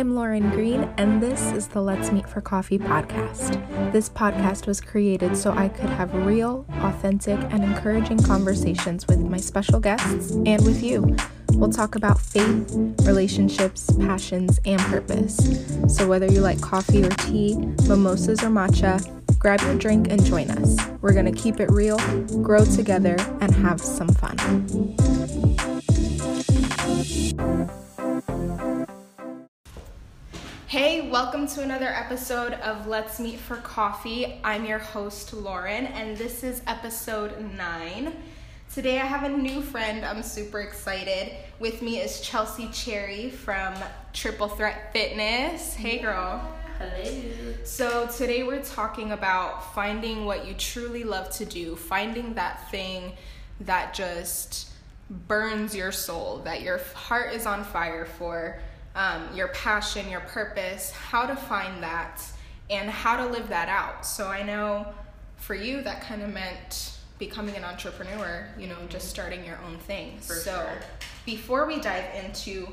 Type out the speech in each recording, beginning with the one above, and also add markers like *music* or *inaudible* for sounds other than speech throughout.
I'm Lauren Greene, and this is the Let's Meet for Coffee podcast. This podcast was created so I could have real, authentic, and encouraging conversations with my special guests and with you. We'll talk about faith, relationships, passions, and purpose. So, whether you like coffee or tea, mimosas or matcha, grab your drink and join us. We're going to keep it real, grow together, and have some fun. Hey, welcome to another episode of Let's Meet for Coffee. I'm your host, Lauren, and this is episode nine. Today I have a new friend. I'm super excited. With me is Chelsea Cherry from Triple Threat Fitness. Hey, girl. Hello. So, today we're talking about finding what you truly love to do, finding that thing that just burns your soul, that your heart is on fire for um, your passion, your purpose, how to find that, and how to live that out. So I know for you that kind of meant becoming an entrepreneur, you know, just starting your own thing. For so sure. before we dive into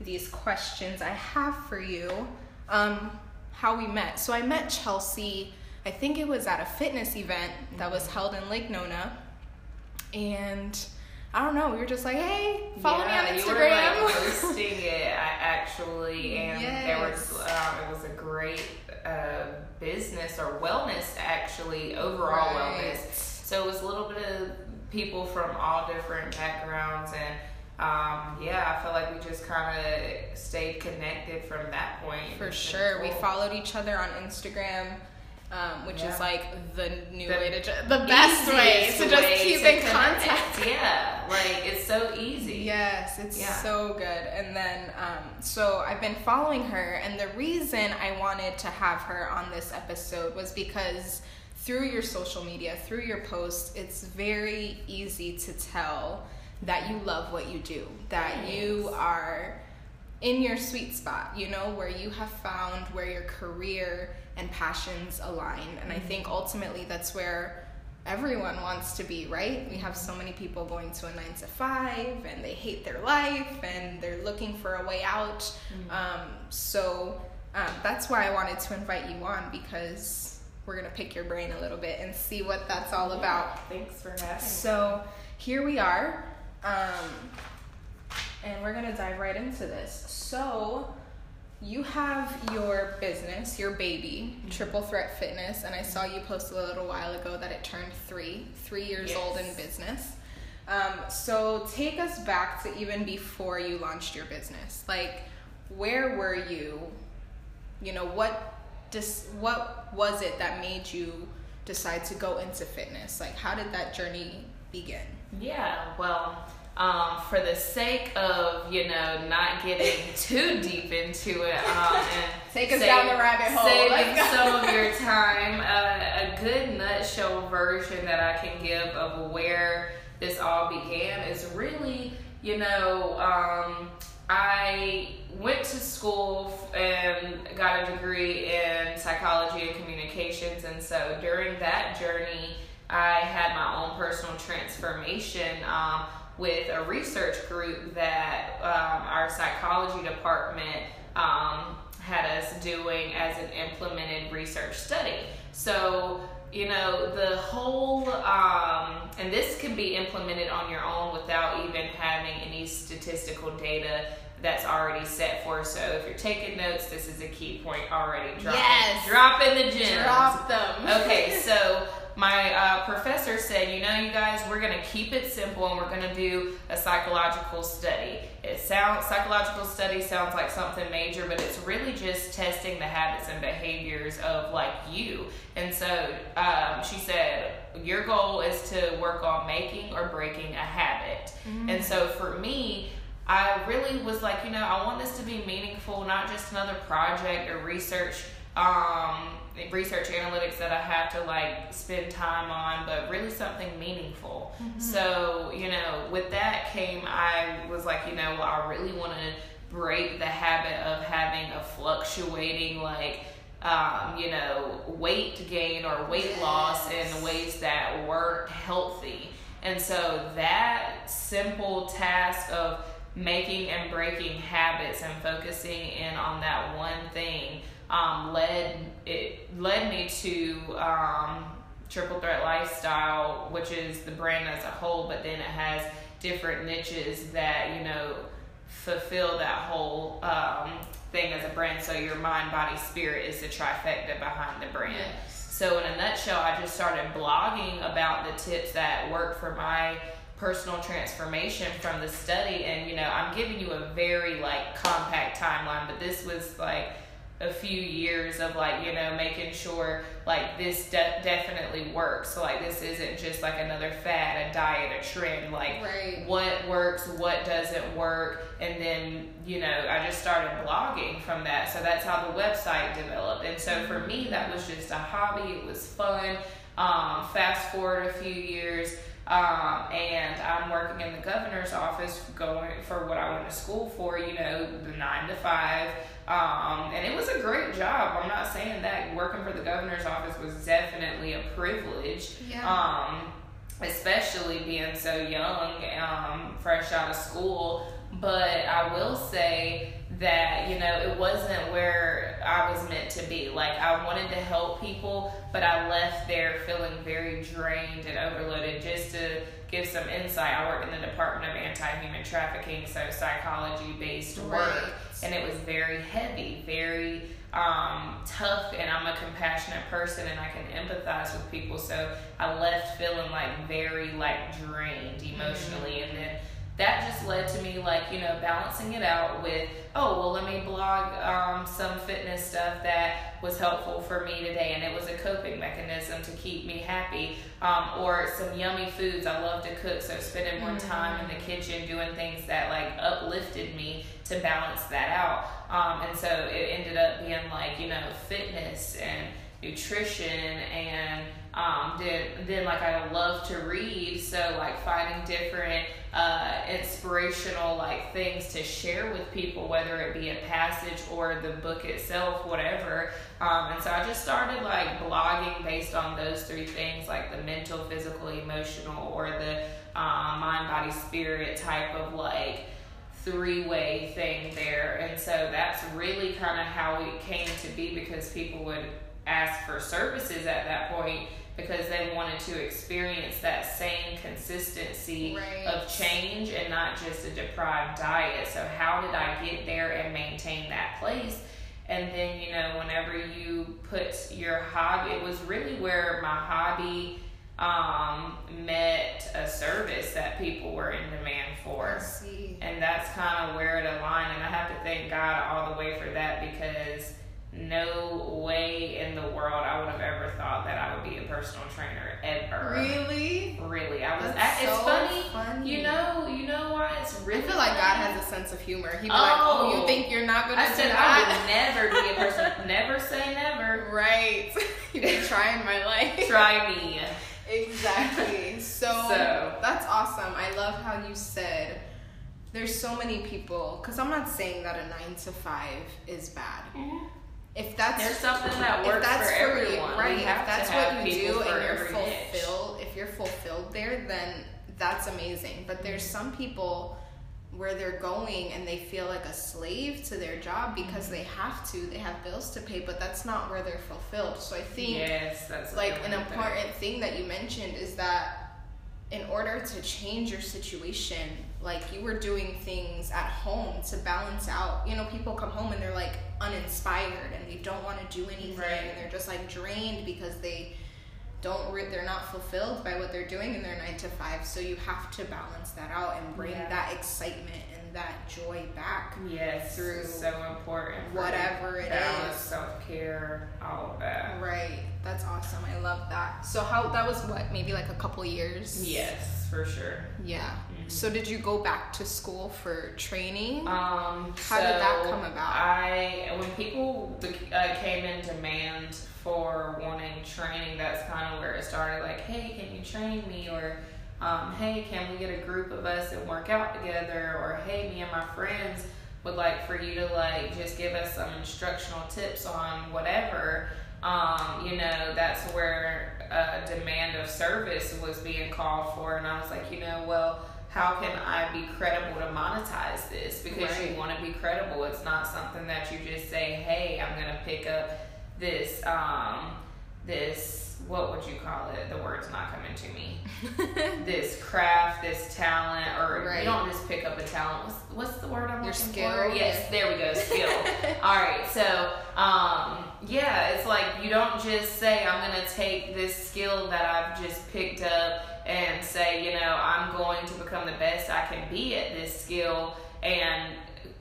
these questions, I have for you um, how we met. So I met Chelsea, I think it was at a fitness event that was held in Lake Nona. And I don't know. We were just like, hey, follow yeah, me on You were Instagram. like hosting *laughs* it I, actually, and there was um, it was a great uh, business or wellness actually overall Right. wellness. So it was a little bit of people from all different backgrounds and. Um, yeah, I felt like we just kind of stayed connected from that point. For sure. We followed each other on Instagram, um, which Yeah. is like the new The way to ju- the best way to just keep in contact. Yeah, like it's so easy. Yes, it's Yeah. so good. And then, um, so I've been following her, and the reason I wanted to have her on this episode was because through your social media, through your posts, it's very easy to tell that you love what you do, that you are in your sweet spot, you know, where you have found where your career and passions align. And I think ultimately that's where everyone wants to be, right? We have so many people going to a nine to five and they hate their life and they're looking for a way out. Um, so um, that's why I wanted to invite you on because we're going to pick your brain a little bit and see what that's all about. Thanks for having. So here we are, um, and we're gonna dive right into this. So you have your business, your baby, Mm-hmm. Triple Threat Fitness, and I saw you post a little while ago that it turned three, three years old in business. Um, so take us back to even before you launched your business. Like, where were you? You know, what dis- what was it that made you decide to go into fitness? Like, how did that journey begin? Yeah, well, um, for the sake of you know not getting *laughs* too deep into it, um, and Take us down the rabbit hole. saving some of your *laughs* time, uh, a good nutshell version that I can give of where this all began is really, you know, um, I went to school and got a degree in psychology and communications, and so during that journey, I had my own personal transformation um, with a research group that um, our psychology department um, had us doing as an implemented research study. So, you know, the whole, um, and this can be implemented on your own without even having any statistical data that's already set for. So, if you're taking notes, this is a key point already. Dropping, Yes. dropping the gems. Drop them. Okay, *laughs* so my uh, professor said, you know, you guys, we're gonna keep it simple and we're gonna do a psychological study. It sounds psychological study sounds like something major, but it's really just testing the habits and behaviors of like you. And so um, she said, your goal is to work on making or breaking a habit. And so for me, I really was like, you know, I want this to be meaningful, not just another project or research, um, research analytics that I have to like spend time on, but really something meaningful. So, you know, with that came, I was like, you know, well, I really want to break the habit of having a fluctuating, like, um, you know, weight gain or weight loss in ways that weren't healthy. And so that simple task of making and breaking habits and focusing in on that one thing um, led it led me to um, Triple Threat Lifestyle, which is the brand as a whole, but then it has different niches that you know fulfill that whole um, thing as a brand. So your mind, body, spirit is the trifecta behind the brand. Yes. So in a nutshell, I just started blogging about the tips that work for my personal transformation from the study and you know i'm giving you a very like compact timeline but this was like a few years of like you know making sure like this de- definitely works. So like this isn't just like another fad a diet a trend. Like Right. what works what doesn't work. And then you know i just started blogging from that. So that's how the website developed. And so for me that was just a hobby. It was fun. Um, fast forward a few years um, and I'm working in the governor's office going for what I went to school for, you know, the nine to five. Um, and it was a great job. I'm not saying that working for the governor's office was definitely a privilege. Yeah. Um, especially being so young, um, fresh out of school. But I will say that, you know, it wasn't where I was meant to be. Like, I wanted to help people, but I left there feeling very drained and overloaded. Just to give some insight, I work in the Department of Anti Human Trafficking, so psychology based work. Right. And it was very heavy, very um, tough, and I'm a compassionate person and I can empathize with people. So I left feeling like very like drained emotionally, and then that just led to me like you know balancing it out with oh well let me blog um, some fitness stuff that was helpful for me today and it was a coping mechanism to keep me happy um, or some yummy foods. I love to cook so spending more time in the kitchen doing things that like uplifted me to balance that out. Um, and so it ended up being like you know fitness and nutrition and um, then then like I love to read, so like finding different uh, inspirational like things to share with people, whether it be a passage or the book itself, whatever. Um, and so I just started like blogging based on those three things, like the mental, physical, emotional, or the um, mind, body, spirit type of like three way thing there. And so that's really kind of how it came to be because people would ask for services at that point because they wanted to experience that same consistency Right. of change and not just a deprived diet. So, how did I get there and maintain that place? And then, you know, whenever you put your hobby, it was really where my hobby um, met a service that people were in demand for and that's kind of where it aligned and i have to thank god all the way for that because no way in the world i would have ever thought that i would be a personal trainer ever Really? really i was I, it's so funny, funny. you know you know why it's I really feel like God has a sense of humor. He'd be like, "Oh, Oh. you think you're not gonna i do said that?" i would never be a person *laughs* never say never Right. *laughs* You've been trying my life. try me Exactly. *laughs* So, So- that's awesome. I love how you said there's so many people because I'm not saying that a nine to five is bad. Mm-hmm. If that's there's something that works for everyone you, right? If that's what you do and you're every niche. fulfilled, if you're fulfilled there, then that's amazing. But there's some people where they're going and they feel like a slave to their job because Mm-hmm. they have to. They have bills to pay, but that's not where they're fulfilled. So I think yes that's like an important thing that you mentioned is that in order to change your situation like you were doing things at home to balance out you know people come home and they're like uninspired and they don't want to do anything Right. and they're just like drained because they don't re- they're not fulfilled by what they're doing in their 9 to 5 so you have to balance that out and bring Yeah. that excitement that joy back Yes, through so important. whatever it balance, is. self care, all of that. right that's awesome i love that so how that was what maybe like a couple years Yes, for sure. Yeah. Mhm. So did you go back to school for training? Um, How did that come about? I when people uh, came in demand for wanting training, that's kind of where it started. Like, hey, can you train me? Or um, hey, can we get a group of us and work out together? Or hey, me and my friends would like for you to like just give us some instructional tips on whatever. Um, you know, that's where a demand of service was being called for, and I was like, you know, well, how can I be credible to monetize this? Because Right. you want to be credible. It's not something that you just say, "Hey, I'm gonna pick up this um this what would you call it? The word's not coming to me. *laughs* this craft, this talent, or Right. you don't just pick up a talent. What's, what's the word I'm Your looking skill, for? Yes, there we go, skill. *laughs* All right, so um, yeah, it's like you don't just say I'm gonna take this skill that I've just picked up and say, you know, I'm going to become the best I can be at this skill and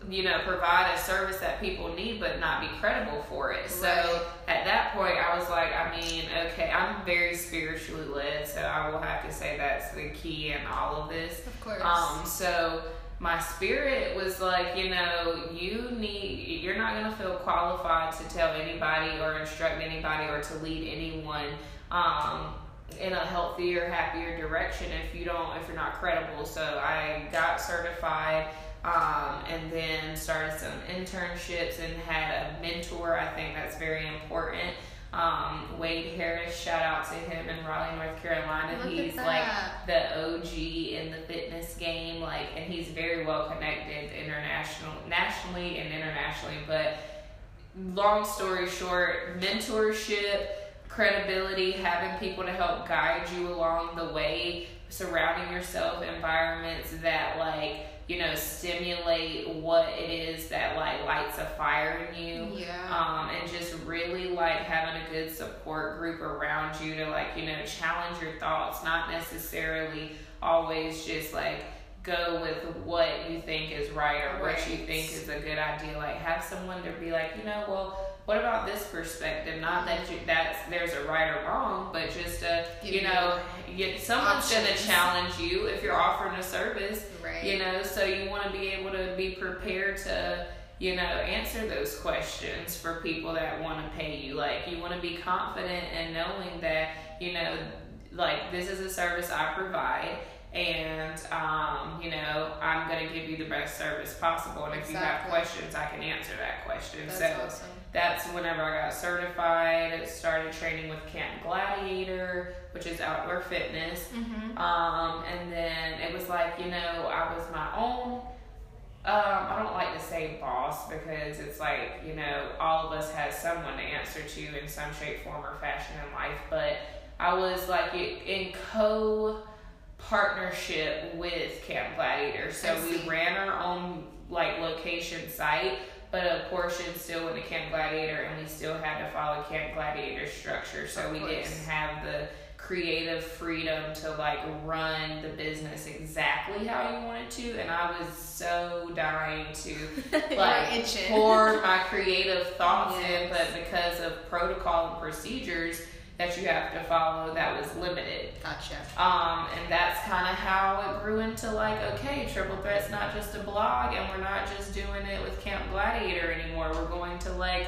you know provide a service that people need but not be credible for it. So at that point i was like i mean okay i'm very spiritually led so i will have to say that's the key in all of this. Of course. um, so my spirit was like, you know, you need, you're not gonna feel qualified to tell anybody or instruct anybody or to lead anyone um, in a healthier, happier direction if you don't, if you're not credible. So I got certified. Um, and then started some internships and had a mentor. I think that's very important. Um, Wade Harris, shout out to him in Raleigh, North Carolina. Look He's like the OG in the fitness game, like, and he's very well connected international, nationally and internationally. But long story short, mentorship, credibility, having people to help guide you along the way, surrounding yourself environments that like you know stimulate what it is that like lights a fire in you. Yeah. um, and just really like having a good support group around you to like you know challenge your thoughts not necessarily always just like go with what you think is right or what you think is a good idea. Like have someone to be like you know well what about this perspective? Not that you that's there's a right or wrong but just Give you know you, someone's gonna challenge you if you're offering a service right. you know so you want to be able to be prepared to you know answer those questions for people that want to pay you. Like you want to be confident in knowing that you know like this is a service i provide and um, you know i'm going to give you the best service possible. And if you have questions i can answer that question. That's so awesome. That's whenever I got certified. Started training with Camp Gladiator, which is outdoor fitness. Mm-hmm. Um, and then it was like, you know, I was my own. Um, I don't like to say boss because it's like, you know, all of us has someone to answer to in some shape, form, or fashion in life. But I was like in co partnership with Camp Gladiator. So we ran our own like location site, but a portion still went to Camp Gladiator, and we still had to follow Camp Gladiator structure. So we didn't have the creative freedom to like run the business exactly how you wanted to and I was so dying to *laughs* like pour my creative thoughts in but because of protocol and procedures that you have to follow that was limited Gotcha. um, and that's kind of how it grew into like, okay, Triple Threat's not just a blog, and we're not just doing it with Camp Gladiator anymore. We're going to like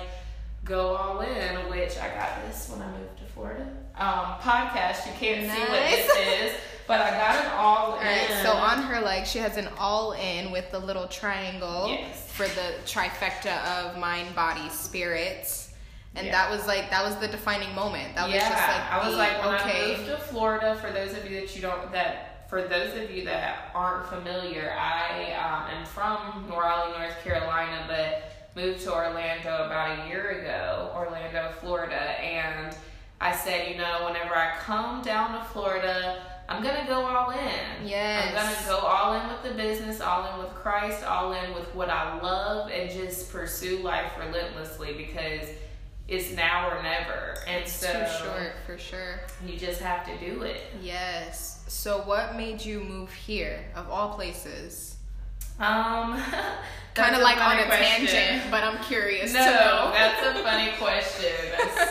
go all in, which I got this when I moved to Florida. Um, podcast, you can't see what Nice. this is, but I got an all All in. right, so on her leg, she has an all in with the little triangle Yes. for the trifecta of mind, body, spirit. And Yeah. that was like that was the defining moment. That yeah, was just like I was like, when okay. I moved to Florida, for those of you that you don't, that for those of you that aren't familiar, I um, am from Raleigh, North Carolina, but moved to Orlando about a year ago, Orlando, Florida, and I said, you know, whenever I come down to Florida, I'm gonna go all in. Yes. I'm gonna go all in with the business, all in with Christ, all in with what I love, and just pursue life relentlessly because it's now or never. And so too short for sure. you just have to do it. Yes. So what made you move here of all places? Um, *laughs* Kind of like on a question. tangent, but I'm curious No, that's a funny *laughs* question.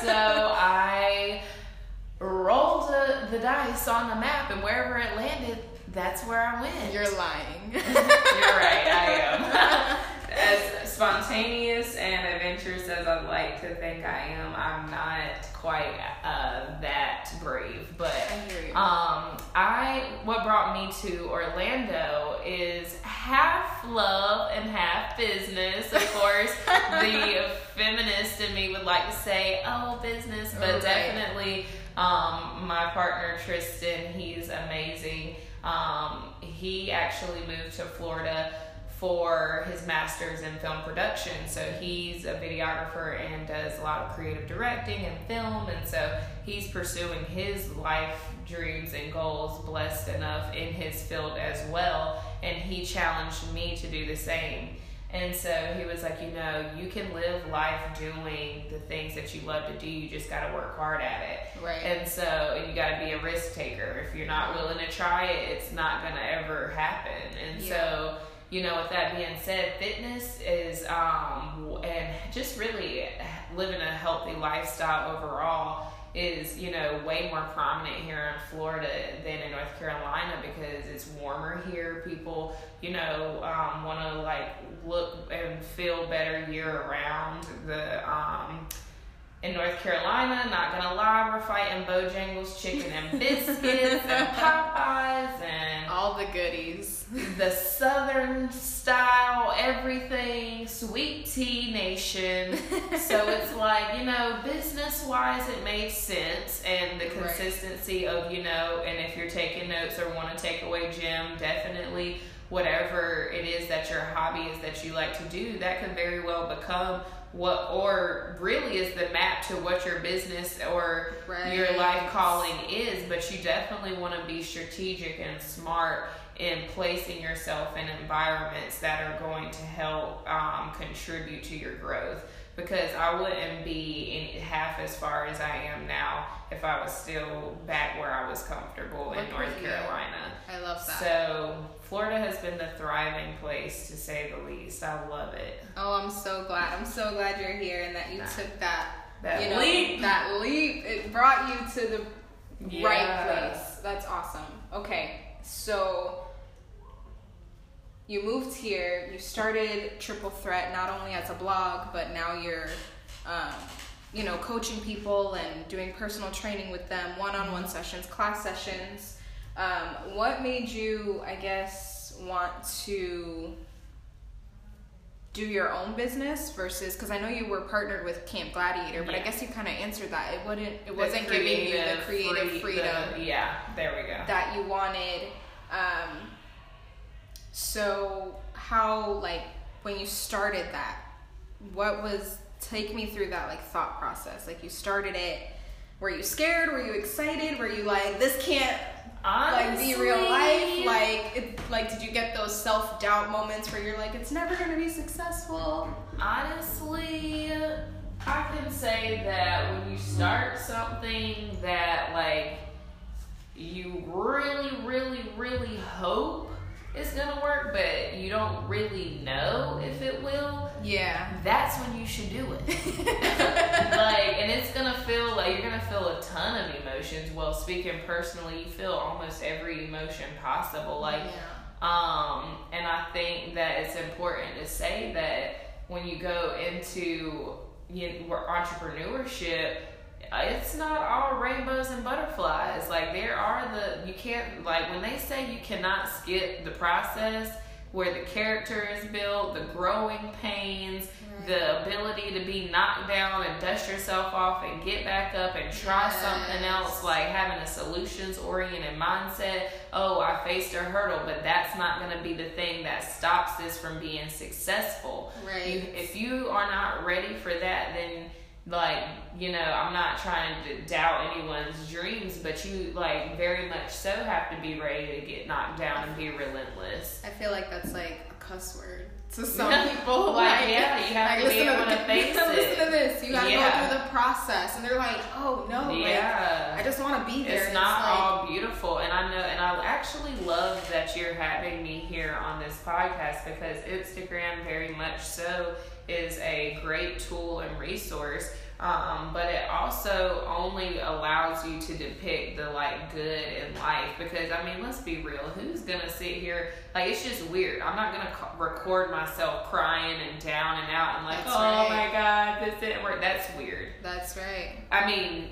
So I rolled the, the dice on the map, and wherever it landed, that's where I went. You're lying. *laughs* You're right, I am. As spontaneous and adventurous as I like to think I am, I'm not quite uh, that brave. But um, I what brought me to Orlando is half love and half business. Of *laughs* course, the feminist in me would like to say, "Oh, business," but Right. definitely um, my partner Tristan. He's amazing. Um, he actually moved to Florida for his master's in film production. So he's a videographer and does a lot of creative directing and film. And so he's pursuing his life dreams and goals, blessed enough in his field as well. And he challenged me to do the same. And so he was like, you know, you can live life doing the things that you love to do. You just got to work hard at it. Right. And so, and you got to be a risk taker. If you're not willing to try it, it's not going to ever happen. And Yeah. so, you know, with that being said, fitness is, um, and just really living a healthy lifestyle overall is, you know, way more prominent here in Florida than in North Carolina because it's warmer here. People, you know, um, want to like look and feel better year around. The, um, in North Carolina, not gonna lie, we're fighting Bojangles chicken and biscuits and *laughs* Popeyes and All the goodies. the southern style everything sweet tea nation *laughs* so it's like you know business wise it made sense and the Right. consistency of you know and if you're taking notes or want to take away gym definitely whatever it is that your hobby is that you like to do that could very well become what or really is the map to what your business or your life calling is but you definitely want to be strategic and smart in placing yourself in environments that are going to help um, contribute to your growth because I wouldn't be in half as far as I am now if I was still back where I was comfortable in North at you. Carolina. I love that. So Florida has been the thriving place to say the least. I love it. oh, I'm so glad. I'm so glad you're here and that you Nah. took that, That you know, leap. that leap. It brought you to the right place. That's awesome. Okay, so you moved here. You started Triple Threat not only as a blog, but now you're, um, you know, coaching people and doing personal training with them, one-on-one sessions, class sessions. Um, what made you, I guess, want to do your own business versus because I know you were partnered with Camp Gladiator, but I guess you kind of answered that. It wouldn't. It wasn't giving you the creative creative free- freedom the- yeah, there we go. that you wanted. Um, so how like when you started that, what was take me through that like thought process? Like you started it. Were you scared? Were you excited? Were you like this can't like be real life? Like it, like did you get those self doubt moments where you're like it's never gonna be successful? Honestly, I can say that when you start something that like you really, really, really hope is gonna work, but you don't really know if it will, Yeah. that's when you should do it. *laughs* like, and it's gonna feel like you're gonna feel a ton of emotions. Well, speaking personally, you feel almost every emotion possible. Like, yeah. um, and I think that it's important to say that when you go into you know, entrepreneurship, it's not all rainbows and butterflies. Like there are the you can't like when they say you cannot skip the process where the character is built, the growing pains, the ability to be knocked down and dust yourself off and get back up and try something else like having a solutions oriented mindset oh i faced a hurdle but that's not going to be the thing that stops this from being successful Right. you, if you are not ready for that then like you know i'm not trying to doubt anyone's dreams but you like very much so have to be ready to get knocked down and be relentless. I feel like that's like cuss word to *laughs* some Yeah. people. Like, yeah, you have to be *laughs* listen able to the- face listen it. to this. You gotta Yeah. go through the process, and they're like, "Oh no, like, I just want to be there." It's not like, all beautiful, and I know, and I actually love that you're having me here on this podcast because Instagram very much so is a great tool and resource. Um, but it also only allows you to depict the like good in life because I mean, let's be real. Who's gonna sit here? Like, it's just weird. I'm not gonna co- record myself crying and down and out and like, That's oh right. my god, this didn't work. That's weird. That's right. I mean,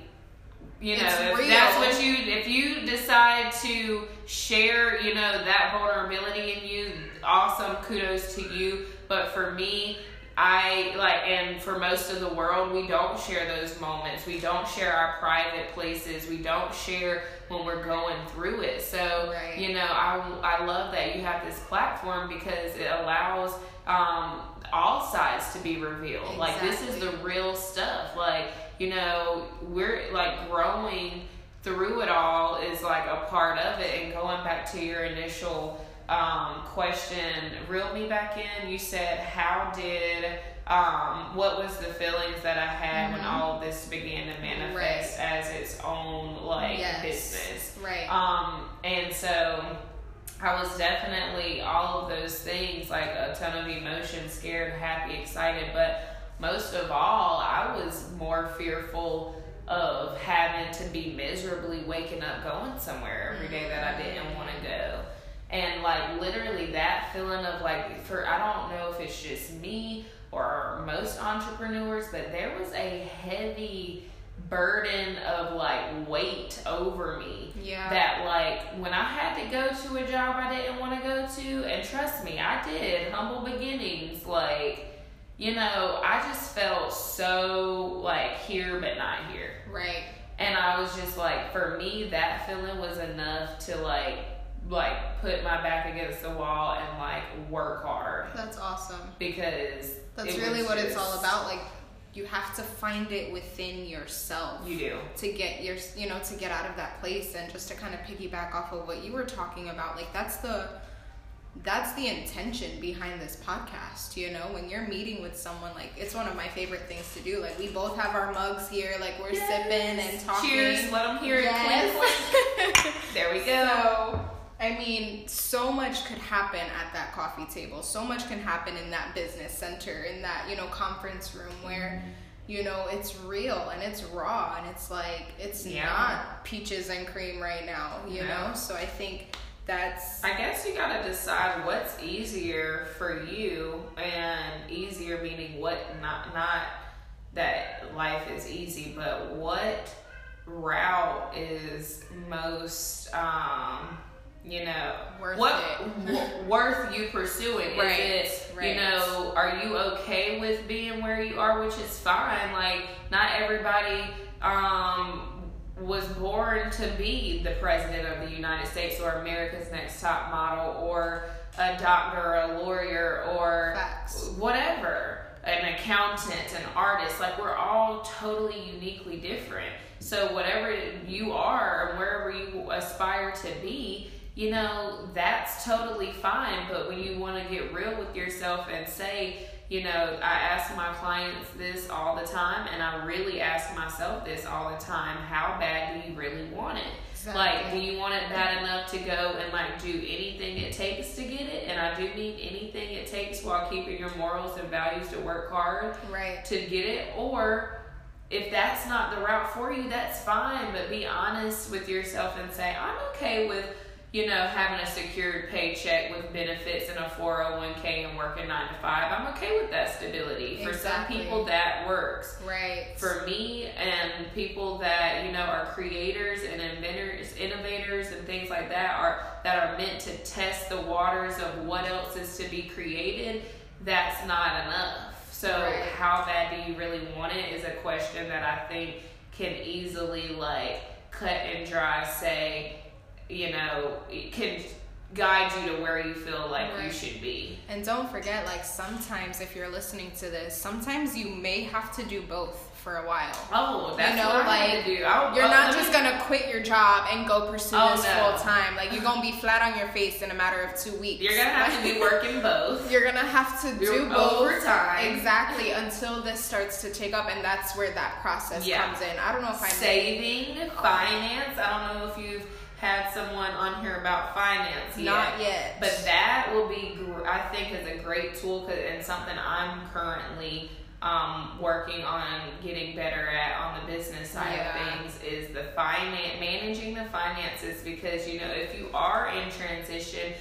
you know, if that's what you, if you decide to share, you know, that vulnerability in you, awesome, kudos to you. But for me, I like, and for most of the world, we don't share those moments. We don't share our private places. We don't share when we're going through it. So, Right. you know, I, I love that you have this platform because it allows um, all sides to be revealed. Like, this is the real stuff. Like, you know, we're like growing through it all is like a part of it. And going back to your initial um, question, reel me back in. You said, How did, um, what was the feelings that I had when Mhm. all of this began to manifest as its own like Yes. business? Right. Um, and so I was definitely all of those things, like a ton of emotion, scared, happy, excited, but most of all, I was more fearful of having to be miserably waking up going somewhere every day that I didn't want to go. And like literally that feeling of like for I don't know if it's just me or most entrepreneurs, but there was a heavy burden of like weight over me yeah. that like when I had to go to a job I didn't want to go to, and trust me, I did humble beginnings. Like, you know, I just felt so like here but not here, right. and I was just like, for me, that feeling was enough to like like put my back against the wall and like work hard That's awesome. because That's really what it's all about. Like, you have to find it within yourself. You do. to get your you know to get out of that place and just to kind of piggyback off of what you were talking about like that's the that's the intention behind this podcast you know when you're meeting with someone like it's one of my favorite things to do like we both have our mugs here like we're sipping and talking Cheers! Let them hear it. Yes. Clink. *laughs* There we go. so I mean, so much could happen at that coffee table. So much can happen in that business center, in that, you know, conference room where, you know, it's real and it's raw and it's like, it's Yeah. not peaches and cream right now, you No. know? So I think that's, I guess you gotta decide what's easier for you, and easier meaning what not not that life is easy, but what route is most um you know Worth what w- worth you pursuing? Right, is it right. you know are you okay with being where you are which is fine? Like not everybody um was born to be the president of the United States or America's Next Top Model or a doctor or a lawyer or Facts. whatever an accountant an artist. Like we're all totally uniquely different. So whatever you are and wherever you aspire to be you know that's totally fine but when you want to get real with yourself and say you know i ask my clients this all the time and i really ask myself this all the time how bad do you really want it like, do you want it bad enough to go and like do anything it takes to get it? And I do mean anything it takes while keeping your morals and values to work hard right. to get it. Or if that's not the route for you, that's fine. But be honest with yourself and say, I'm okay with, you know, having a secured paycheck with benefits and a 401k and working nine to five. I'm okay with that stability. For some people, that works Right. for me and people that you know are creators and inventors innovators and things like that are that are meant to test the waters of what else is to be created that's not enough so Right. how bad do you really want it is a question that i think can easily like cut and dry say you know it can guide you to where you feel like you should be And don't forget, like, sometimes if you're listening to this, sometimes you may have to do both for a while. oh that's know, what I like, to do I, You're oh, not just me- gonna quit your job and go pursue Oh, this no. full time. Like you're gonna be flat on your face in a matter of two weeks. you're gonna have to be working *laughs* both You're gonna have to do You're both overtime. exactly until this starts to take up, and that's where that process Yeah. comes in. I don't know if I'm saving, oh. finance. I don't know if you've had someone on here about finance yet. not yet, But that will be, I think, is a great tool and something I'm currently um, working on getting better at on the business side Yeah. of things is the finance, managing the finances because you know if you are in transition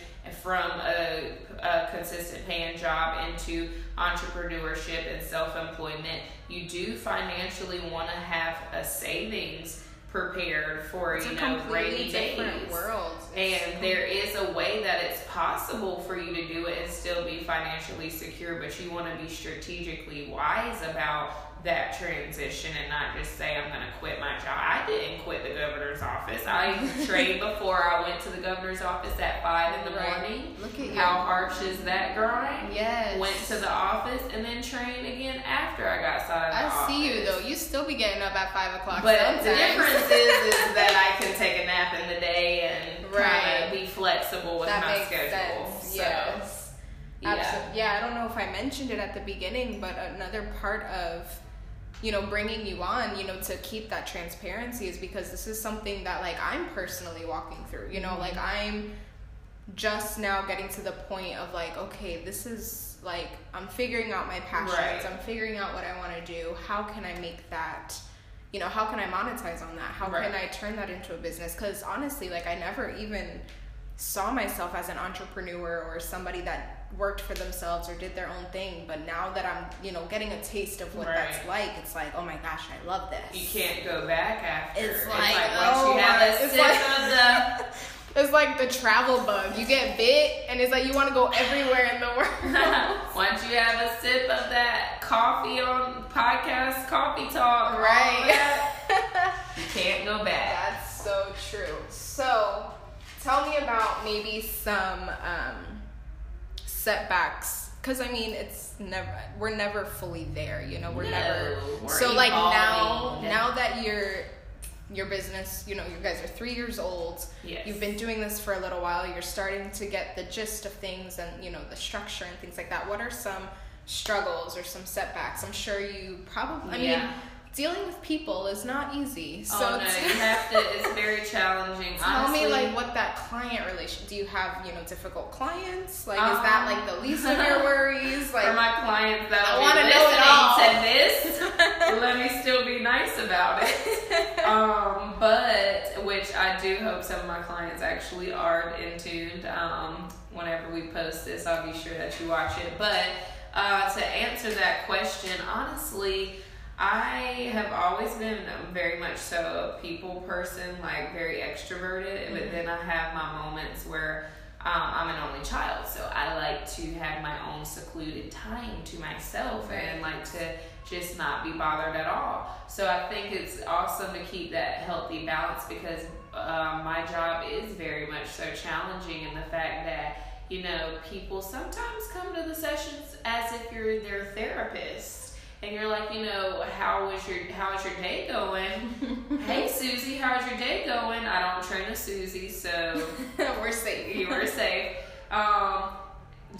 from a, a consistent paying job into entrepreneurship and self employment, you do financially want to have a savings prepared for It's you know rainy days. world. It's And there is a way that it's possible for you to do it and still be financially secure, but you want to be strategically wise about that transition and not just say I'm going to quit my job. I didn't quit the governor's office. I *laughs* trained before I went to the governor's office at five in the Right. morning. Look at you. How harsh is that grind? Yes. Went to the office and then trained again after I got signed. I see you though. You still be getting up at five o'clock. But sometimes. the difference is, is that I can take a nap in the day and Right. kind of be flexible with that my schedule. sense. So, yes. yeah. Absolutely. Yeah, I don't know if I mentioned it at the beginning, but another part of you know bringing you on you know to keep that transparency is because this is something that like i'm personally walking through you know Mm-hmm. like i'm just now getting to the point of like okay this is like i'm figuring out my passions Right. i'm figuring out what i want to do how can i make that you know how can i monetize on that how Right. can i turn that into a business because honestly like i never even saw myself as an entrepreneur or somebody that worked for themselves or did their own thing but now that i'm you know getting a taste of what that's like it's like oh my gosh i love this You can't go back after. It's like, once oh you have a oh sip like- of the. It's like the travel bug you get bit and it's like you want to go everywhere in the world *laughs* once you have a sip of that coffee on podcast coffee talk, right? *laughs* you can't go back. That's so true. So, tell me about maybe some um, setbacks. Because I mean, it's never we're never fully there. You know, we're No, never. we're so like now, now that you're your business, you know, you guys are three years old. Yes. You've been doing this for a little while. You're starting to get the gist of things and you know the structure and things like that. What are some struggles or some setbacks? I'm sure you probably. I mean, dealing with people is not easy. So oh no, you have to. It's *laughs* very challenging. Tell me like what that client relation. Do you have you know difficult clients? Like is that Um, like the least of *laughs* your worries? Like for my clients that I wanna know it all. to this, *laughs* *laughs* let me still be nice about it. *laughs* Um, but which I do hope some of my clients actually are in tuned. Um, whenever we post this, I'll be sure that you watch it. But uh, to answer that question, honestly. I have always been very much so a people person, like very extroverted, but then I have my moments where um, I'm an only child, so I like to have my own secluded time to myself and like to just not be bothered at all. So I think it's awesome to keep that healthy balance because um, my job is very much so challenging in the fact that you know people sometimes come to the sessions as if you're their therapist. And you're like, you know, how was your how is your day going? *laughs* hey Susie, how's your day going? I don't train a Susie, so *laughs* we're safe. you *laughs* were safe, um,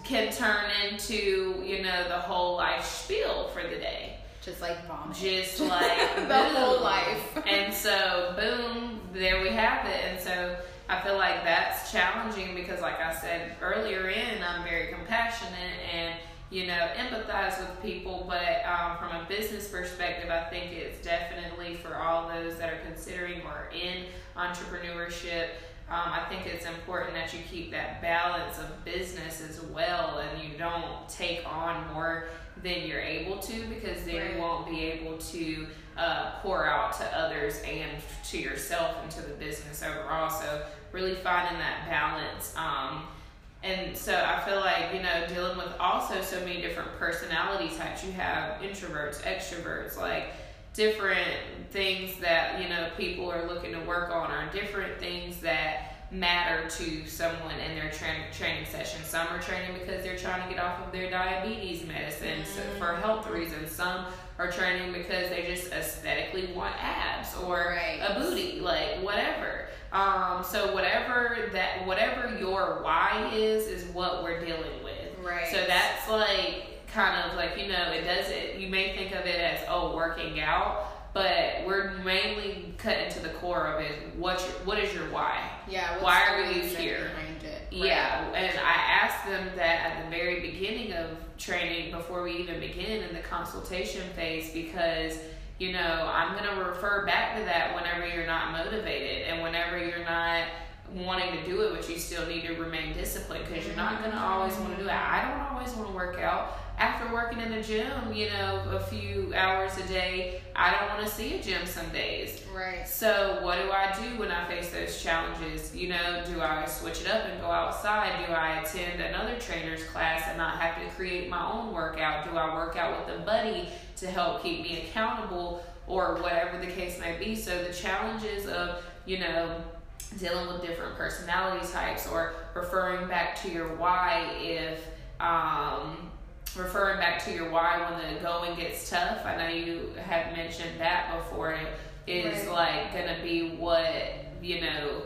can turn into, you know, the whole life spiel for the day. Just like vomit. Just *laughs* like The boom. whole life. And so, boom, there we have it. And so, I feel like that's challenging because, like I said earlier, in I'm very compassionate and you know empathize with people. But um, from a business perspective, I think it's definitely for all those that are considering or in entrepreneurship. Um, I think it's important that you keep that balance of business as well, and you don't take on more than you're able to because then Right. you won't be able to uh, pour out to others and to yourself and to the business overall. So really finding that balance. Um, and so I feel like, you know, dealing with also so many different personality types. You have introverts, extroverts, like different things that, you know, people are looking to work on or different things that matter to someone in their tra- training session. Some are training because they're trying to get off of their diabetes medicine so for health reasons. Some are training because they just aesthetically want abs or Right. a booty, like whatever. Um, so whatever that whatever your why is is what we're dealing with. Right. So that's like kind of like you know it does it. You may think of it as oh working out, but we're mainly cutting to the core of it. What's your, what is your why? yeah. Why are you here? It. Yeah, and I asked them that at the very beginning of training before we even begin in the consultation phase because you know I'm gonna refer back to that whenever you're not motivated and whenever you're not wanting to do it, but you still need to remain disciplined because you're not gonna always want to do it. I don't always want to work out. after working in the gym, you know, a few hours a day, I don't want to see a gym some days. Right. So what do I do when I face those challenges? You know, do I switch it up and go outside? Do I attend another trainer's class and not have to create my own workout? Do I work out with a buddy to help keep me accountable or whatever the case may be? So the challenges of, you know, dealing with different personality types or referring back to your why if um referring back to your why when the going gets tough. I know you have mentioned that before. It is Right. like gonna be what you know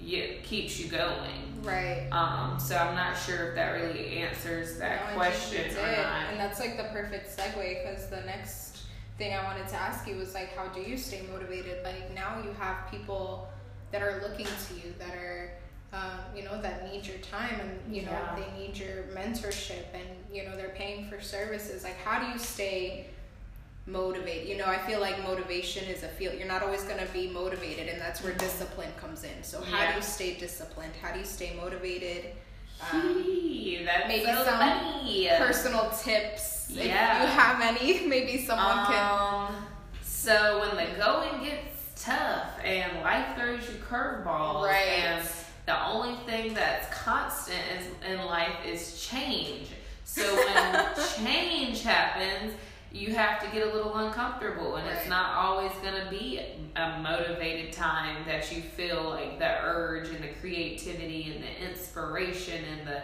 you, keeps you going. Right. Um, so I'm not sure if that really answers that No, question or not. And that's like the perfect segue because the next thing I wanted to ask you was like, how do you stay motivated? Like now you have people that are looking to you that are, um, you know, that need your time and you know Yeah. they need your mentorship and you know they're paying for services. Like how do you stay motivated? You know, I feel like motivation is a field. You're not always gonna be motivated, and that's where discipline comes in. So how Yeah. do you stay disciplined? How do you stay motivated? Um, maybe so some funny. personal tips if Yeah. you have any *laughs* maybe someone can Um, so when the going gets tough and life throws you curveballs, Right. and the only thing that's constant is, in life is change. So when *laughs* change happens, you have to get a little uncomfortable, and it's not always going to be a motivated time that you feel like the urge and the creativity and the inspiration and the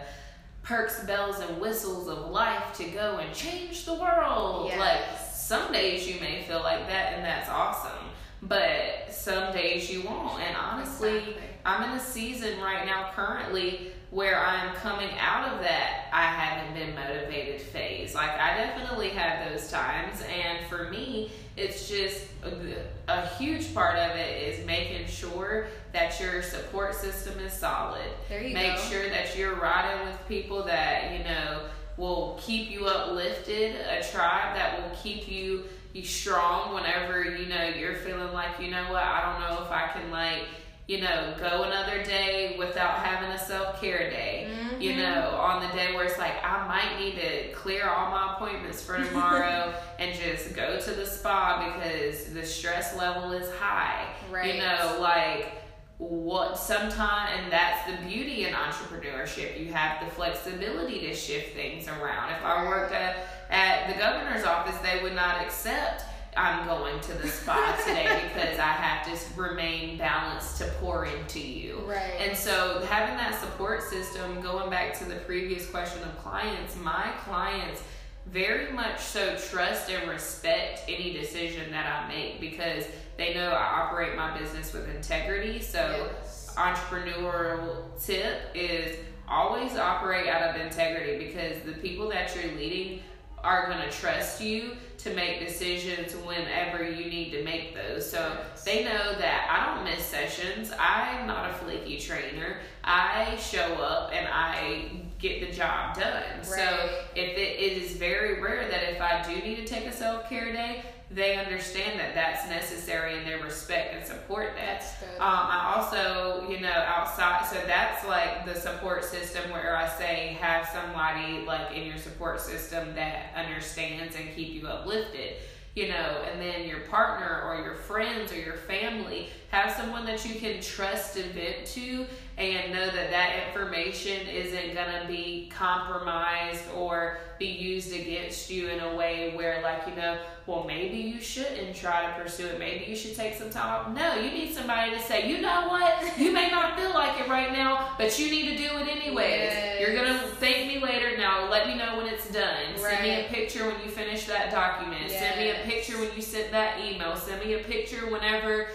perks, bells, and whistles of life to go and change the world. Yes. Like some days you may feel like that, and that's awesome. But some days you won't. And honestly, Exactly. I'm in a season right now currently where I'm coming out of that I haven't been motivated phase. Like I definitely had those times and for me it's just a, a huge part of it is making sure that your support system is solid. There you Make go. sure that you're riding with people that, you know, will keep you uplifted, a tribe that will keep you you strong whenever you know you're feeling like, you know what, I don't know if I can like you know, go another day without having a self care day. You Mm-hmm. know, on the day where it's like, I might need to clear all my appointments for tomorrow *laughs* and just go to the spa because the stress level is high. Right. You know, like what sometimes and that's the beauty in entrepreneurship. You have the flexibility to shift things around. If i worked at, at the governor's office they would not accept i'm going to the spa today *laughs* because i have to remain balanced to pour into you. Right. and so having that support system going back to the previous question of clients my clients very much so trust and respect any decision that I make because they know I operate my business with integrity. So, Yes. entrepreneurial tip is always operate out of integrity because the people that you're leading are going to trust you to make decisions whenever you need to make those. So they know that I don't miss sessions. I'm not a flaky trainer. I show up and I get the job done. So if it, it is very rare that if I do need to take a self care day, they understand that that's necessary and they respect and support that. Um, I also, you know, outside, so that's like the support system where I say have somebody like in your support system that understands and keep you uplifted, you know, and then your partner or your friends or your family have someone that you can trust and vent to and know that that information isn't going to be compromised or be used against you in a way where like you know well maybe you shouldn't try to pursue it. Maybe you should take some time off. No you need somebody to say you know what? You may not feel like it right now but you need to do it anyways Yes. you're gonna thank me later now. Let me know when it's done. Send me a picture when you finish that document. Send me a picture when you sent that email. Send me a picture whenever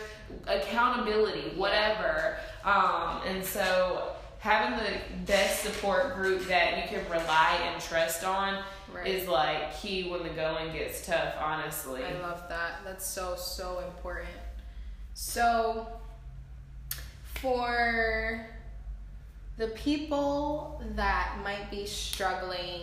accountability whatever um, and so having the best support group that you can rely and trust on Right. is like key when the going gets tough honestly I love that. That's so so important. So for the people that might be struggling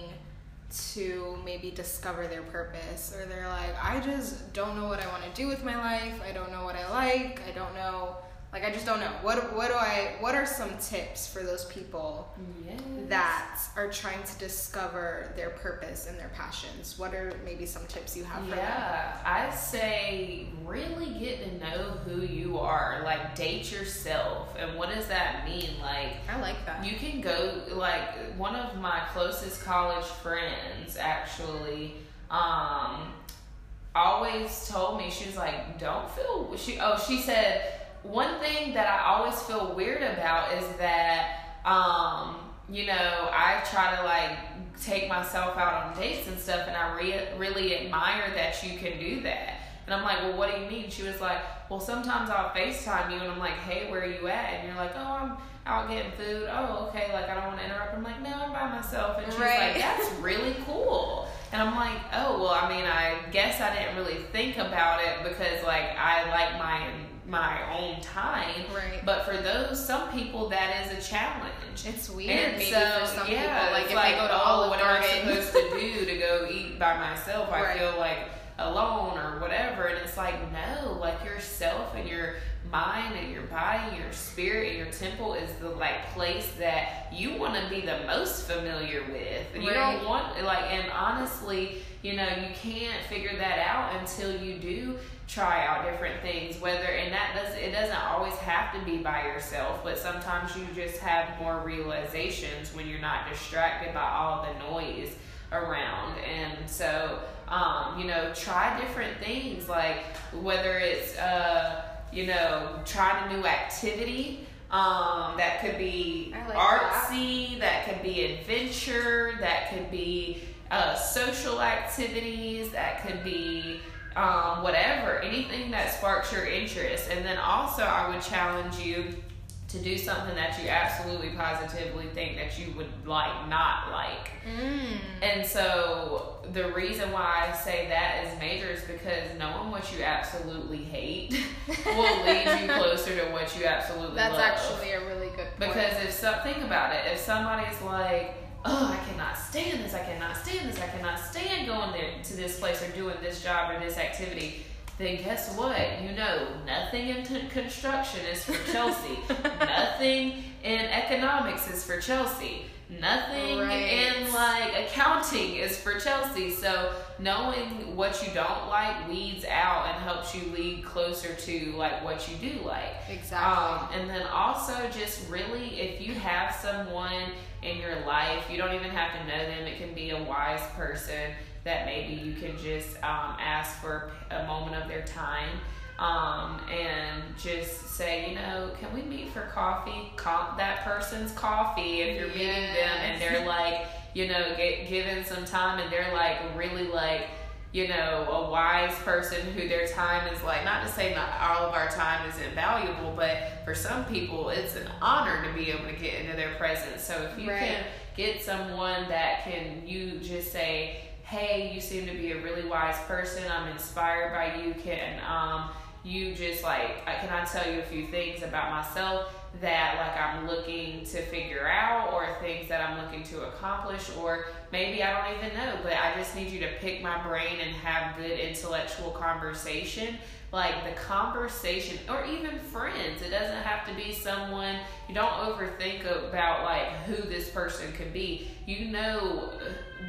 to maybe discover their purpose or they're like I just don't know what I want to do with my life. I don't know what I like. I don't know Like I just don't know. What what do I what are some tips for those people Yes. that are trying to discover their purpose and their passions? What are maybe some tips you have for them? Yeah, I say really get to know who you are. Like date yourself, and what does that mean? Like I like that. you can go. Like one of my closest college friends actually, um, always told me she was like, "Don't feel." She oh she said one thing that I always feel weird about is that um, you know I try to like take myself out on dates and stuff, and I re- really admire that you can do that. And I'm like, well, what do you mean? She was like, well, sometimes I'll FaceTime you, and I'm like, hey, where are you at? And you're like, oh, I'm out getting food. Oh, okay. Like I don't want to interrupt. I'm like, no, I'm by myself. And she's Right. like, *laughs* that's really cool. And I'm like, oh, well, I mean, I guess I didn't really think about it because like I like my my own time. Right. But for those some people, that is a challenge. It's weird And maybe so, for some yeah, people. Like if they go to oh, Olive what am I supposed to do to go eat by myself? I Right. feel like alone or whatever. And it's like, no, like yourself and your mind and your body, and your spirit and your temple is the like place that you want to be the most familiar with. And you don't want like, and honestly, you know, you can't figure that out until you do try out different things whether and that does it doesn't always have to be by yourself but sometimes you just have more realizations when you're not distracted by all the noise around. And so um, you know try different things like whether it's uh, you know trying a new activity um, that could be like artsy that could be adventure that could be uh, social activities that could be um, whatever, anything that sparks your interest. And then also, I would challenge you to do something that you absolutely positively think that you would like, not like. Mm. And so, the reason why I say that is major is because knowing what you absolutely hate *laughs* will lead you closer to what you absolutely love. That's love. actually a really good point. Because if some, think about it, if somebody's like, oh, I cannot stand this, I cannot stand this, I cannot stand going there to this place or doing this job or this activity, then guess what? You know, nothing in t- construction is for Chelsea. *laughs* nothing in economics is for Chelsea. Nothing Right. in like accounting is for Chelsea. So knowing what you don't like weeds out and helps you lead closer to like what you do like. exactly. Um, and then also just really, if you have someone in your life, you don't even have to know them. It can be a wise person that maybe you can just um, ask for a moment of their time. Um, and just say, you know, can we meet for coffee? Comp that person's coffee if you're meeting them and they're *laughs* like, you know, get given some time and they're like really like you know, a wise person who their time is like, not to say not all of our time is invaluable, but for some people it's an honor to be able to get into their presence. So if you Right. can get someone that can, you just say, hey, you seem to be a really wise person, I'm inspired by you, can, um, you just like, can I tell you a few things about myself that like I'm looking to figure out or things that I'm looking to accomplish or maybe I don't even know, but I just need you to pick my brain and have good intellectual conversation. Like the conversation, or even friends. It doesn't have to be someone you don't overthink about like who this person could be. You know,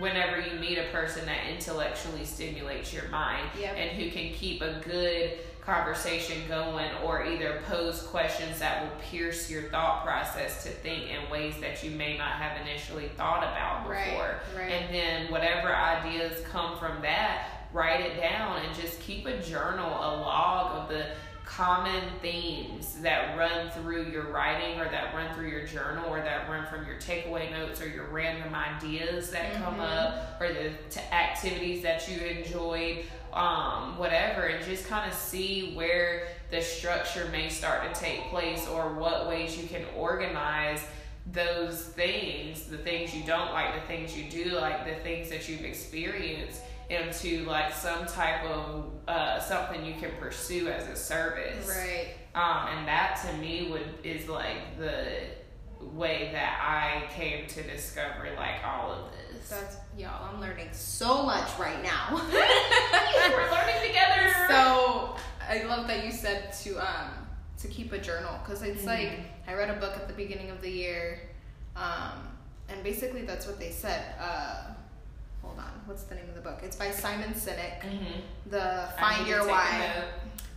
whenever you meet a person that intellectually stimulates your mind Yep. and who can keep a good conversation going or either pose questions that will pierce your thought process to think in ways that you may not have initially thought about before. right. And then whatever ideas come from that, write it down and just keep a journal, a log of the common themes that run through your writing or that run through your journal or that run from your takeaway notes or your random ideas that come Mhm. up or the t- activities that you enjoyed um, whatever and just kind of see where the structure may start to take place or what ways you can organize those things the things you don't like the things you do like the things that you've experienced into like some type of uh, something you can pursue as a service right. um, and that to me would is like the way that I came to discover like all of this. That's y'all. I'm learning so much right now. *laughs* We're learning together. so I love that you said to um to keep a journal because it's like I read a book at the beginning of the year, um, and basically that's what they said. Uh, hold on, what's the name of the book? It's by Simon Sinek. Mm-hmm. The Find Your Why.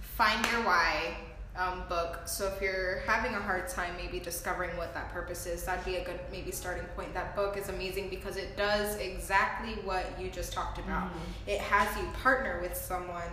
Find Your Why um, book. So if you're having a hard time maybe discovering what that purpose is, that'd be a good maybe starting point. That book is amazing because it does exactly what you just talked about. Mm-hmm. It has you partner with someone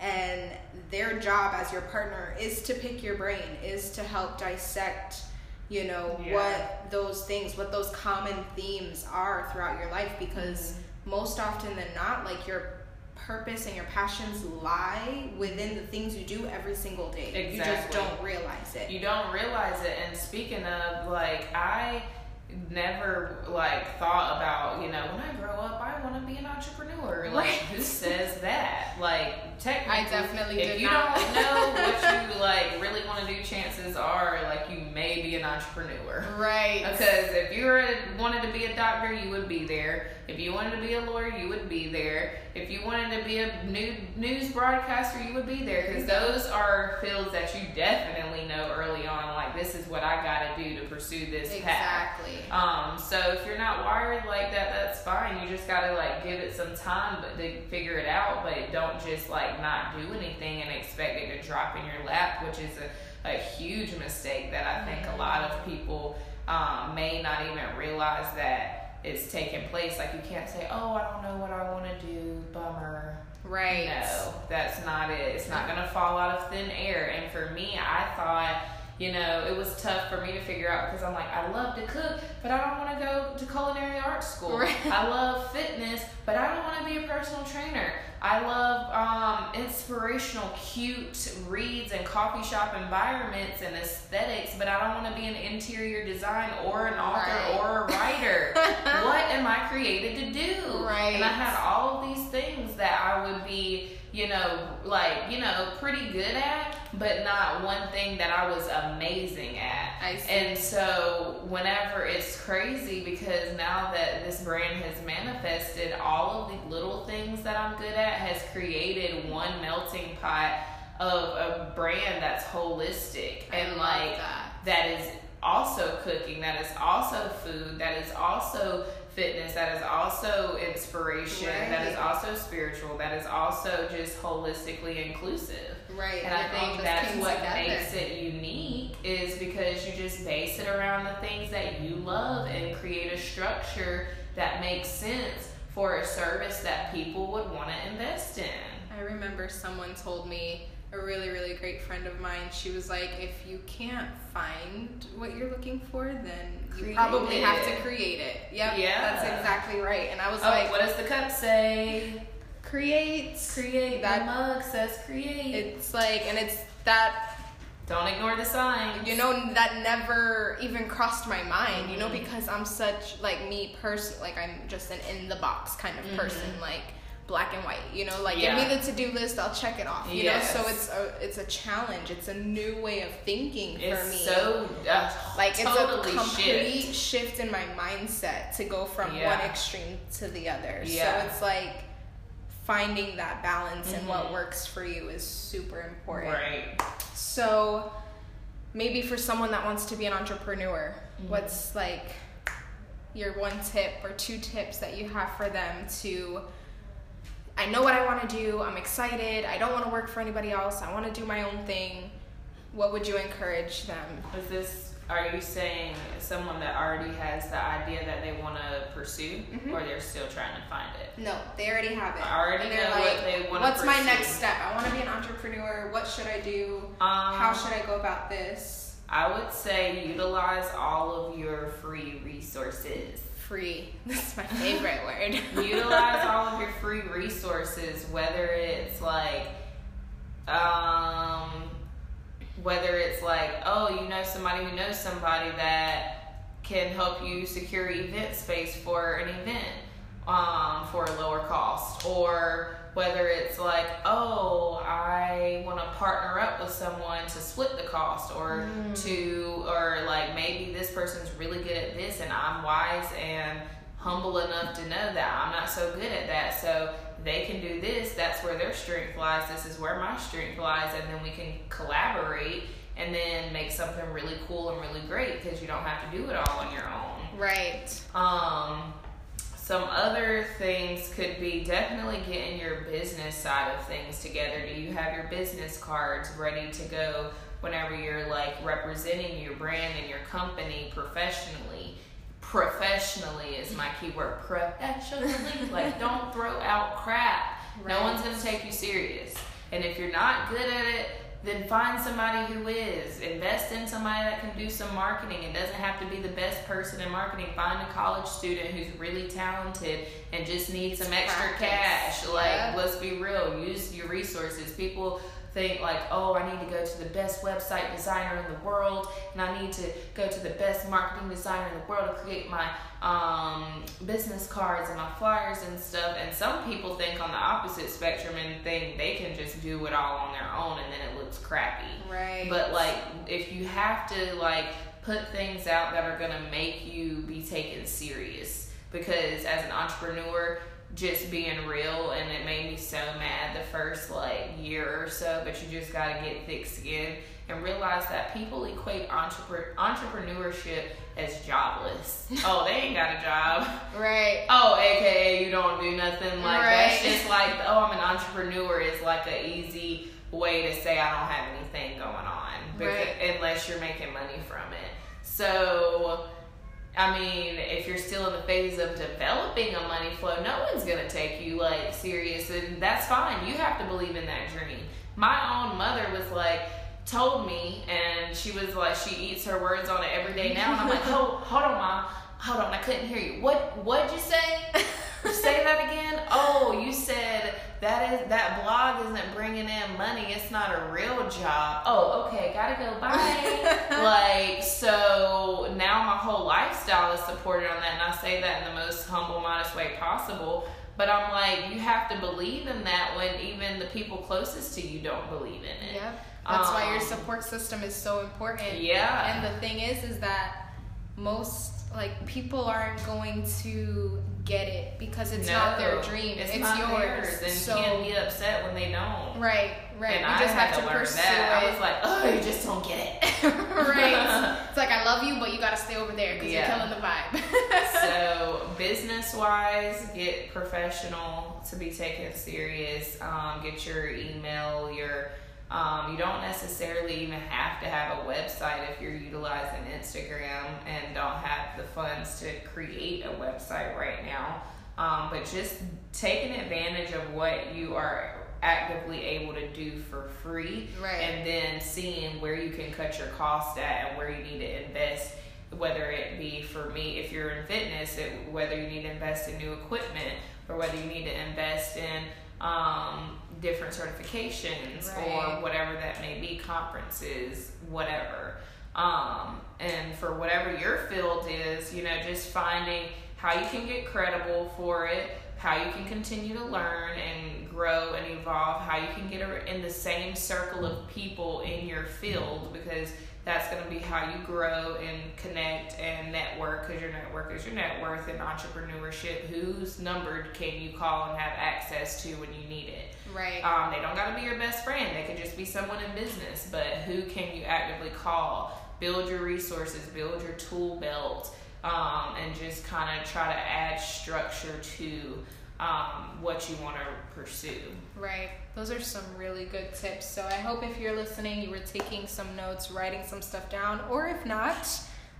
and their job as your partner is to pick your brain, is to help dissect you know Yeah. what those things what those common themes are throughout your life because Mm-hmm. most often than not like your purpose and your passions lie within the things you do every single day. You just don't realize it. You don't realize it. And speaking of, like, I never like thought about you know when I grow up I want to be an entrepreneur. Like, Right. who says that? Like, technically, I definitely if you not. don't know what *laughs* you like really want to do, chances are like you may be an entrepreneur. right Because if you were wanted to be a doctor, you would be there. If you wanted to be a lawyer, you would be there. If you wanted to be a new, news broadcaster, you would be there. Because those are fields that you definitely know early on. Like this is what Got to pursue this path. exactly Um, so if you're not wired like that, that's fine. You just gotta like give it some time, but to figure it out. But don't just like not do anything and expect it to drop in your lap, which is a, a huge mistake that I think a lot of people um, may not even realize that it's taking place. Like you can't say, "Oh, I don't know what I want to do." Bummer. right No, that's not it. It's not gonna fall out of thin air. And for me, I thought, you know, it was tough for me to figure out because I'm like, I love to cook, but I don't want to go to culinary art school. Right. *laughs* I love fitness, but I don't want to be a personal trainer. I love um, inspirational, cute reads and coffee shop environments and aesthetics, but I don't want to be an interior design or an author Right. or a writer. *laughs* what am I created to do? Right. And I had all of these things that I would be, you know, like, you know, pretty good at, but not one thing that I was amazing at. I see. And so, whenever it's crazy because now that this brand has manifested, all of the little things that I'm good at has created one melting pot of a brand that's holistic I and like that. that is also cooking, that is also food, that is also fitness, that is also inspiration, that is also spiritual, that is also just holistically inclusive. right And I think that's what together. makes it unique is because you just base it around the things that you love and create a structure that makes sense for a service that people would want to invest in. I remember someone told me, a really, really great friend of mine, she was like, if you can't find what you're looking for, then you Create probably have to create it. Yep. Yeah. That's exactly right. And I was Oh, like, what does the cup say? create. Create. That- the mug says create. It's like, and it's that Don't ignore the signs. you know that never even crossed my mind you know Mhm. because i'm such like me person like i'm just an in the box kind of person like black and white you know like Mm-hmm. Yeah. give me the to-do list i'll check it off you Yes. know so it's a it's a challenge it's a new way of thinking for It's me so uh, like it's a complete shift. shift in my mindset to go from Yeah. one extreme to the other Yeah. so it's like finding that balance and what Mhm. works for you is super important Right. so, maybe for someone that wants to be an entrepreneur, Mhm. what's like your one tip or two tips that you have for them to I know what I want to do, I'm excited, I don't want to work for anybody else, I want to do my own thing. What would you encourage them? Is this? Are you saying someone that already has the idea that they want to pursue, Mhm. or they're still trying to find it? No, they already have it. I already know like, what they wanna What's my next step? I want to be an entrepreneur. What should I do? Um, How should I go about this? I would say utilize all of your free resources. Free. *laughs* This is my favorite word. *laughs* utilize all of your free resources, whether it's like, um, whether it's like, oh, you know somebody who knows somebody that can help you secure event space for an event um, for a lower cost, or whether it's like, oh, I want to partner up with someone to split the cost, or to, or like maybe this person's really good at this and I'm wise and humble enough to know that I'm not so good at that. So they can do this. That's where their strength lies. This is where my strength lies, and then we can collaborate and then make something really cool and really great because you don't have to do it all on your own. Right. Um, some other things could be definitely getting your business side of things together. Do you have your business cards ready to go whenever you're like representing your brand and your company professionally? Professionally is my keyword. Professionally, *laughs* like don't throw out crap. No one's gonna take you serious. And if you're not good at it, then find somebody who is. Invest in somebody that can do some marketing. It doesn't have to be the best person in marketing. Find a college student who's really talented and just needs some extra Practice. cash. Like, Yeah. let's be real. Use your resources. People think like, oh, I need to go to the best website designer in the world, and I need to go to the best marketing designer in the world to create my um, business cards and my flyers and stuff. And some people think on the opposite spectrum and think they can just do it all on their own, and then it looks crappy. Right. But like, if you have to like put things out that are gonna make you be taken serious, because as an entrepreneur, just being real, and it made me so mad the first like year or so. But you just gotta get thick skin and realize that people equate entrepre- entrepreneurship as jobless. *laughs* oh, they ain't got a job. right. Oh, aka you don't do nothing. Like that's just like oh, I'm an entrepreneur is like a easy way to say I don't have anything going on, because, Right. unless you're making money from it. So, I mean, if you're still in the phase of developing a money flow, no one's gonna take you like serious, and that's fine. You have to believe in that dream. My own mother was like. Told me, and she was like, she eats her words on it every day now, and I'm like, hold, *laughs* hold on, mom, hold on, I couldn't hear you. What, what'd you say? Say that again. *laughs* Oh, you said that is that blog isn't bringing in money. It's not a real job. Oh, okay, gotta go. Bye. *laughs* like so now, my whole lifestyle is supported on that, and I say that in the most humble, modest way possible. But I'm like, you have to believe in that when even the people closest to you don't believe in it. Yeah. That's why your Um, support system is so important. Yeah. And the thing is, is that most like people aren't going to get it because it's not their dream. It's, It's, not yours. and so can't be upset when they don't. right, right. And you I just have to, to, learn pursue that. it. I was like, oh, you just don't get it. *laughs* right. *laughs* It's like I love you, but you gotta stay over there because Yeah. you're killing the vibe. so *laughs* business wise, get professional to be taken serious. Um, get your email, your um, you don't necessarily even have to have a website if you're utilizing Instagram and don't have the funds to create a website right now. Um, but just taking advantage of what you are actively able to do for free Right. and then seeing where you can cut your cost at and where you need to invest whether it be for me if you're in fitness it, whether you need to invest in new equipment or whether you need to invest in um, different certifications Right. or whatever that may be conferences whatever um, and for whatever your field is you know just finding how you can get credible for it how you can continue to learn and grow and evolve how you can get in the same circle of people in your field because that's going to be how you grow and connect and network because your network is your net worth and entrepreneurship whose number can you call and have access to when you need it? Right. um, they don't got to be your best friend they could just be someone in business but who can you actively call? Build your resources build your tool belt um, and just kind of try to add structure to um, what you want to pursue Right. Those are some really good tips. So I hope if you're listening, you were taking some notes, writing some stuff down, or if not,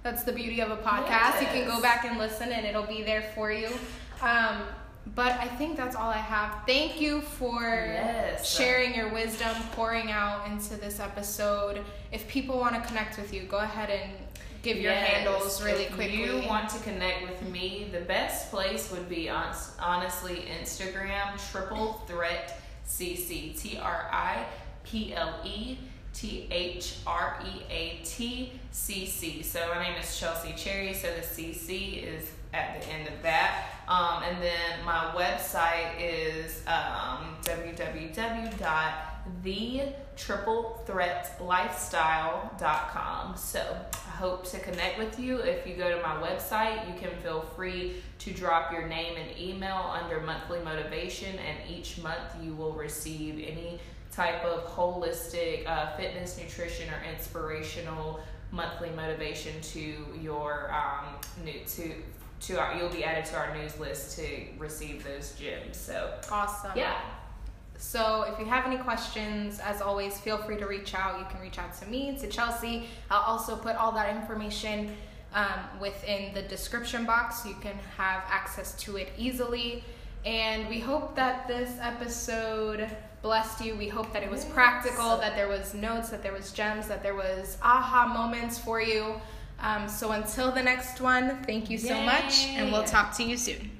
that's the beauty of a podcast. You can go back and listen, and it'll be there for you. Um, but I think that's all I have. Thank you for Yes. sharing your wisdom, pouring out into this episode. If people want to connect with you, go ahead and give your Yes. handles really if quickly. If you want to connect with me, the best place would be on, honestly Instagram, Triple Threat CC. T R I P L E T H R E A T C C. So my name is Chelsea Cherry, so the CC is at the end of that. Um, and then my website is um, www.thetriplethreatlifestyle.com. So I hope to connect with you. If you go to my website, you can feel free to drop your name and email under monthly motivation, and each month you will receive any type of holistic uh, fitness, nutrition, or inspirational monthly motivation to your um, new to to our you'll be added to our news list to receive those gems. So Awesome. yeah. So if you have any questions, as always, feel free to reach out. You can reach out to me, to Chelsea. I'll also put all that information um, within the description box. You can have access to it easily. And we hope that this episode blessed you. We hope that it was practical, that there was notes, that there was gems, that there was aha moments for you. Um, so until the next one, thank you so much, and we'll talk to you soon.